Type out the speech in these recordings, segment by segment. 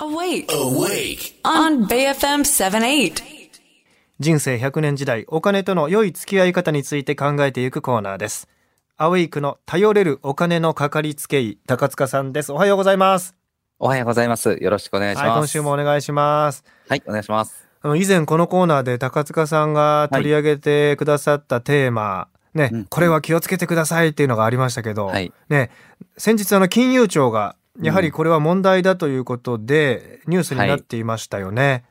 Awake. Awake. On BFM 78. 人生100年時代お金との良い付き合い方について考えていくコーナーですアウェイクの頼れるお金のかかりつけ医高塚さんですおはようございますおはようございます。よろしくお願いします。はい今週もお願いしますはい、お願いします。あの以前このコーナーで高塚さんが取り上げてくださったテーマ、ね、うんこれは気をつけてくださいっていうのがありましたけど、はいね、先日あの金融庁がやはりこれは問題だということでニュースになっていましたよね。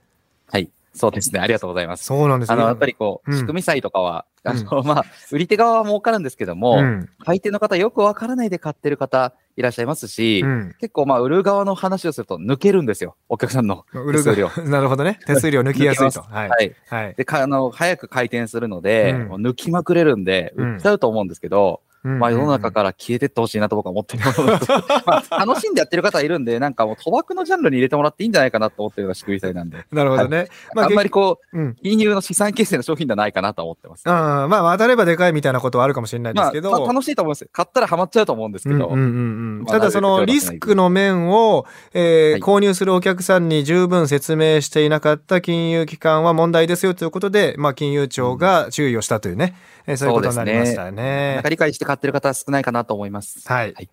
はい、そうですね。ありがとうございます。そうなんですね。あの、やっぱりこう、うん仕組み債とかは、あの、まあ、売り手側は儲かるんですけども、うん買い手の方よくわからないで買ってる方いらっしゃいますし、うん結構まあ、売る側の話をすると抜けるんですよ。お客さんの売る手数料。なるほどね。手数料抜きやすいと。抜はい。はい。はい。で、かあの、早く回転するので、抜きまくれるんで、うん売っちゃうと思うんですけど、まあ世の中から消えてってほしいなと僕は思ってる。まあ楽しんでやってる方はいるんで、なんかもう賭博のジャンルに入れてもらっていいんじゃないかなと思ってるような仕組み債なんで。なるほどね。まあんまりこう、うん。金融の資産形成の商品ではないかなと思ってます。あーまあ当たればでかいみたいなことはあるかもしれないでますあ、けど。た楽しいと思うんですよ。買ったらハマっちゃうと思うんですけど。うんうんうんうんまあただそのリスクの面を、えーはい購入するお客さんに十分説明していなかった金融機関は問題ですよということで、まあ、金融庁が注意をしたというね、えーそういうことになりましたよなんねか。理解して買ってる方は少ないかなと思います。はいはい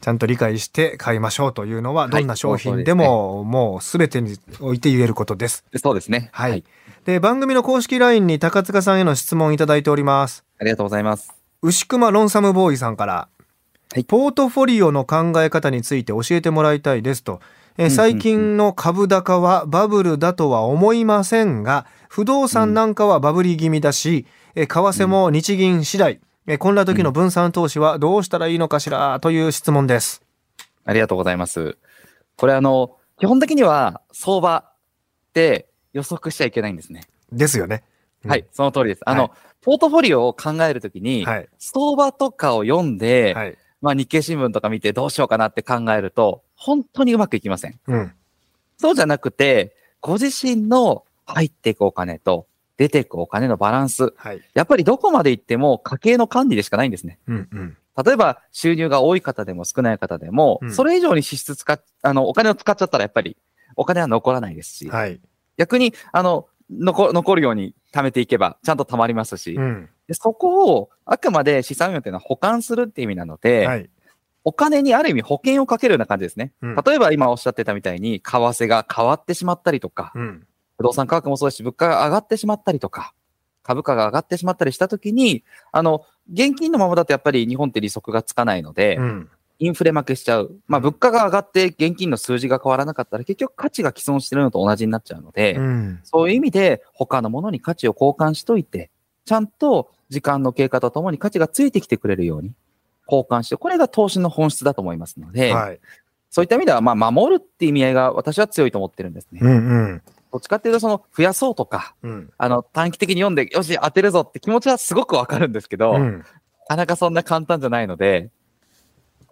ちゃんと理解して買いましょうというのは、はいどんな商品でも、もうすべてにおいて言えることです。そうですね。はい。で、番組の公式 LINE に高塚さんへの質問いただいております。ありがとうございます。牛熊ロンサムボーイさんから、はいポートフォリオの考え方について教えてもらいたいですと、え最近の株高はバブルだとは思いませんが不動産なんかはバブリ気味だし、えー為替も日銀次第、えーこんな時の分散投資はどうしたらいいのかしらという質問です。ありがとうございます。これあの、基本的には相場って予測しちゃいけないんですね。ですよね。うんはい、その通りです。あの、はいポートフォリオを考えるときに、はい相場とかを読んで、はい。まあ日経新聞とか見てどうしようかなって考えると、本当にうまくいきません。うん。そうじゃなくて、ご自身の入っていくお金と出ていくお金のバランス。はい。やっぱりどこまで行っても家計の管理でしかないんですね。うんうん。例えば収入が多い方でも少ない方でも、うんそれ以上に支出使っ、あの、お金を使っちゃったらやっぱりお金は残らないですし、はい。逆に、あの、残残るように貯めていけばちゃんと貯まりますし、うん。でそこをあくまで資産運用というのは保管するっていう意味なので、はい。お金にある意味保険をかけるような感じですね。うん例えば今おっしゃってたみたいに、為替が変わってしまったりとか、うん。不動産価格もそうですし、物価が上がってしまったりとか、株価が上がってしまったりしたときに、あの、現金のままだとやっぱり日本って利息がつかないので、うん。インフレ負けしちゃう。まあ物価が上がって現金の数字が変わらなかったら結局価値が既存してるのと同じになっちゃうので、うん。そういう意味で他のものに価値を交換しといて、ちゃんと時間の経過とともに価値がついてきてくれるように交換して、これが投資の本質だと思いますので、はい。そういった意味では、まあ守るっていう意味合いが私は強いと思ってるんですね。うんうん。どっちかっていうと、その増やそうとか、うん。あの短期的に読んで、よし、当てるぞって気持ちはすごくわかるんですけど、なうん。かなかそんな簡単じゃないので、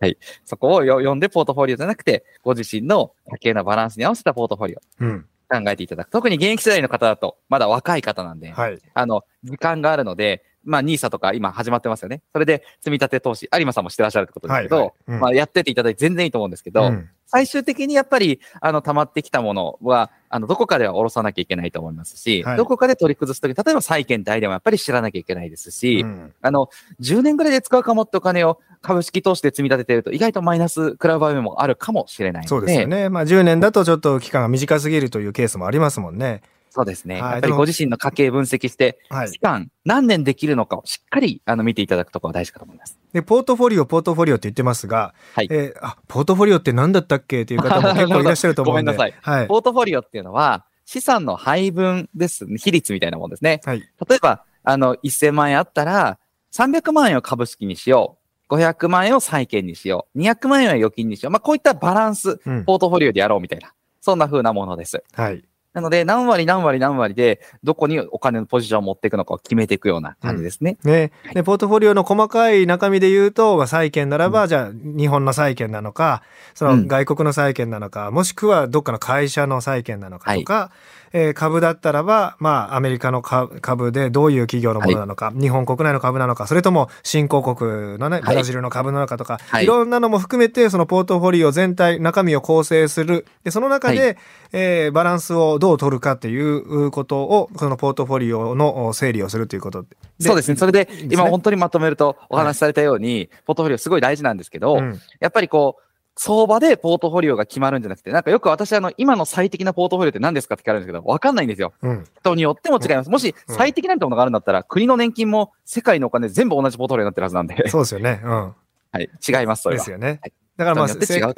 はい。そこをよ読んでポートフォリオじゃなくて、ご自身の家計のバランスに合わせたポートフォリオうん。考えていただく。特に現役世代の方だと、まだ若い方なんで、はい。あの、時間があるので、まあ、NISA とか今始まってますよね。それで積み立て投資、有馬さんもしてらっしゃるってことですけど、はいはいうんまあ、やってていただいて全然いいと思うんですけど、うん最終的にやっぱり、あの、溜まってきたものは、あの、どこかでは下ろさなきゃいけないと思いますし、はいどこかで取り崩すとき、例えば債券代でもやっぱり知らなきゃいけないですし、うんあの、10年ぐらいで使うかもってお金を株式投資で積み立ててると、意外とマイナス食らう場面もあるかもしれないので、そうですよね。まあ10年だとちょっと期間が短すぎるというケースもありますもんね。そうですね。はいやっぱりご自身の家計分析して、はい期。間、何年できるのかをしっかりあの見ていただくところが大事かと思います。で、ポートフォリオ、ポートフォリオって言ってますが、はいえーあ、ポートフォリオって何だったっけっていう方も 結構いらっしゃると思うんで。ごめんなさいはい。ポートフォリオっていうのは、資産の配分ですね、比率みたいなもんですね。はい。例えば、あの、1000万円あったら、300万円を株式にしよう。500万円を債券にしよう。200万円は預金にしよう。まあ、こういったバランス、うんポートフォリオでやろうみたいな。そんな風なものです。はい。なので、何割何割何割で、どこにお金のポジションを持っていくのかを決めていくような感じですね。ね。で、ポートフォリオの細かい中身で言うと、まあ、債券ならば、じゃあ、日本の債券なのか、その外国の債券なのか、もしくはどっかの会社の債券なのかとか、えー株だったらば、まあ、アメリカの株株でどういう企業のものなのか、日本国内の株なのか、それとも新興国のね、はい。ブラジルの株なのかとか、はい。い、ろんなのも含めて、そのポートフォリオ全体、中身を構成する。で、その中で、はえーバランスをどう取るかっていうことを、そのポートフォリオの整理をするということ。で。そうですね。それで、今本当にまとめるとお話しされたように、ポートフォリオすごい大事なんですけど、うん。やっぱりこう、相場でポートフォリオが決まるんじゃなくて、なんかよく私あの、今の最適なポートフォリオって何ですかって聞かれるんですけど、わかんないんですよ。うん。人によっても違います。もしうん最適なものがあるんだったら、国の年金も世界のお金全部同じポートフォリオになってるはずなんで、そうですよね。うん。はい、違います、それはです。よねはい。だからまあ、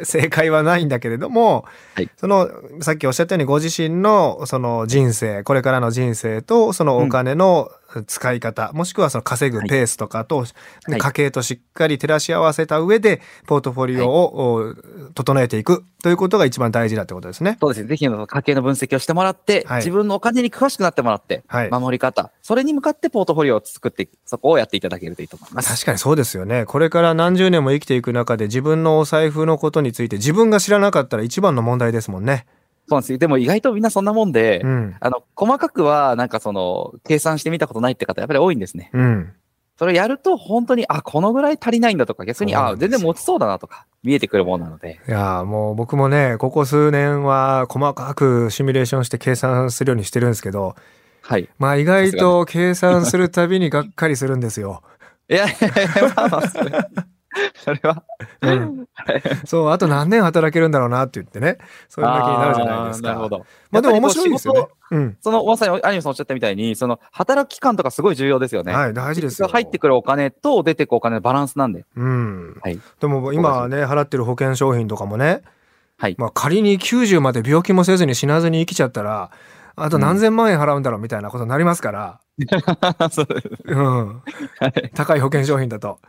正解はないんだけれども、はいその、さっきおっしゃったようにご自身のその人生、これからの人生とそのお金の使い方、もしくはその稼ぐペースとかと、い家計としっかり照らし合わせた上で、ポートフォリオを、お整えていくということが一番大事だってことですね。そうですね。ぜひ家計の分析をしてもらって、はい自分のお金に詳しくなってもらって、はい守り方、それに向かってポートフォリオを作ってそこをやっていただけるといいと思います。確かにそうですよね。これから何十年も生きていく中で自分のお財布のことについて自分が知らなかったら一番の問題ですもんね。そうなんですよ。でも意外とみんなそんなもんで、うん。あの、細かくは、なんかその、計算してみたことないって方、やっぱり多いんですね。うん。それをやると、本当に、あ、このぐらい足りないんだとか、逆に、あ、全然持ちそうだなとか、見えてくるものなので。いやーもう僕もね、ここ数年は細かくシミュレーションして計算するようにしてるんですけど、はい。まあ意外と 計算するたびにがっかりするんですよ。いやいやいや、まあまあ、それは、うん。そう、あと何年働けるんだろうなって言ってね、そういう気になるじゃないですか。なるほど。まあでも面白いですよね仕。うん。その、まさにアニメさんおっしゃったみたいに、その、働く期間とかすごい重要ですよね。はい、大事ですよ。入ってくるお金と出てくお金のバランスなんで。うん。はい。でも今はね、払ってる保険商品とかもね、はい。まあ仮に90まで病気もせずに死なずに生きちゃったら、あと何千万円払うんだろうみたいなことになりますから、うん。高い保険商品だと。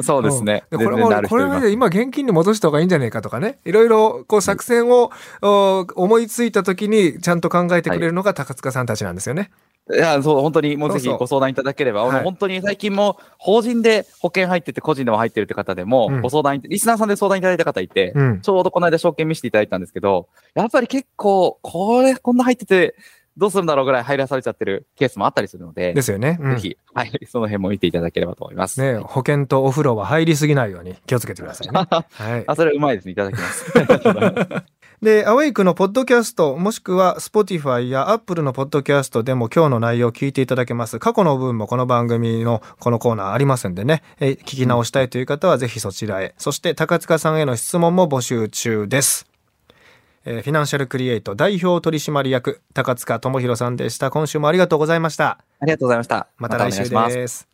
そうですね。うんでこれも、これる人いますまで今現金に戻した方がいいんじゃないかとかね。いろいろこう作戦を、お思いついた時にちゃんと考えてくれるのが高塚さんたちなんですよね。いや、そう、本当に、もうぜそうそうひご相談いただければ、はいもう本当に最近も、法人で保険入ってて、個人でも入ってるって方でも、うんご相談い、リスナーさんで相談いただいた方いて、うん。ちょうどこの間証券見せていただいたんですけど、やっぱり結構、これ、こんな入ってて、どうするんだろうぐらい入らされちゃってるケースもあったりするので、ですよね。うんぜひ、はい、その辺も見ていただければと思います。ね、保険とお風呂は入りすぎないように気をつけてくださいね。はい。あ、それうまいですね。いただきます。で、アウェイクのポッドキャスト、もしくは Spotify や Apple のポッドキャストでも今日の内容を聞いていただけます。過去の分もこの番組のこのコーナーありますんでね、えー聞き直したいという方はぜひそちらへ。そして高塚さんへの質問も募集中です。えーフィナンシャルクリエイト代表取締役高塚智博さんでした。今週もありがとうございました。ありがとうございました。また来週です。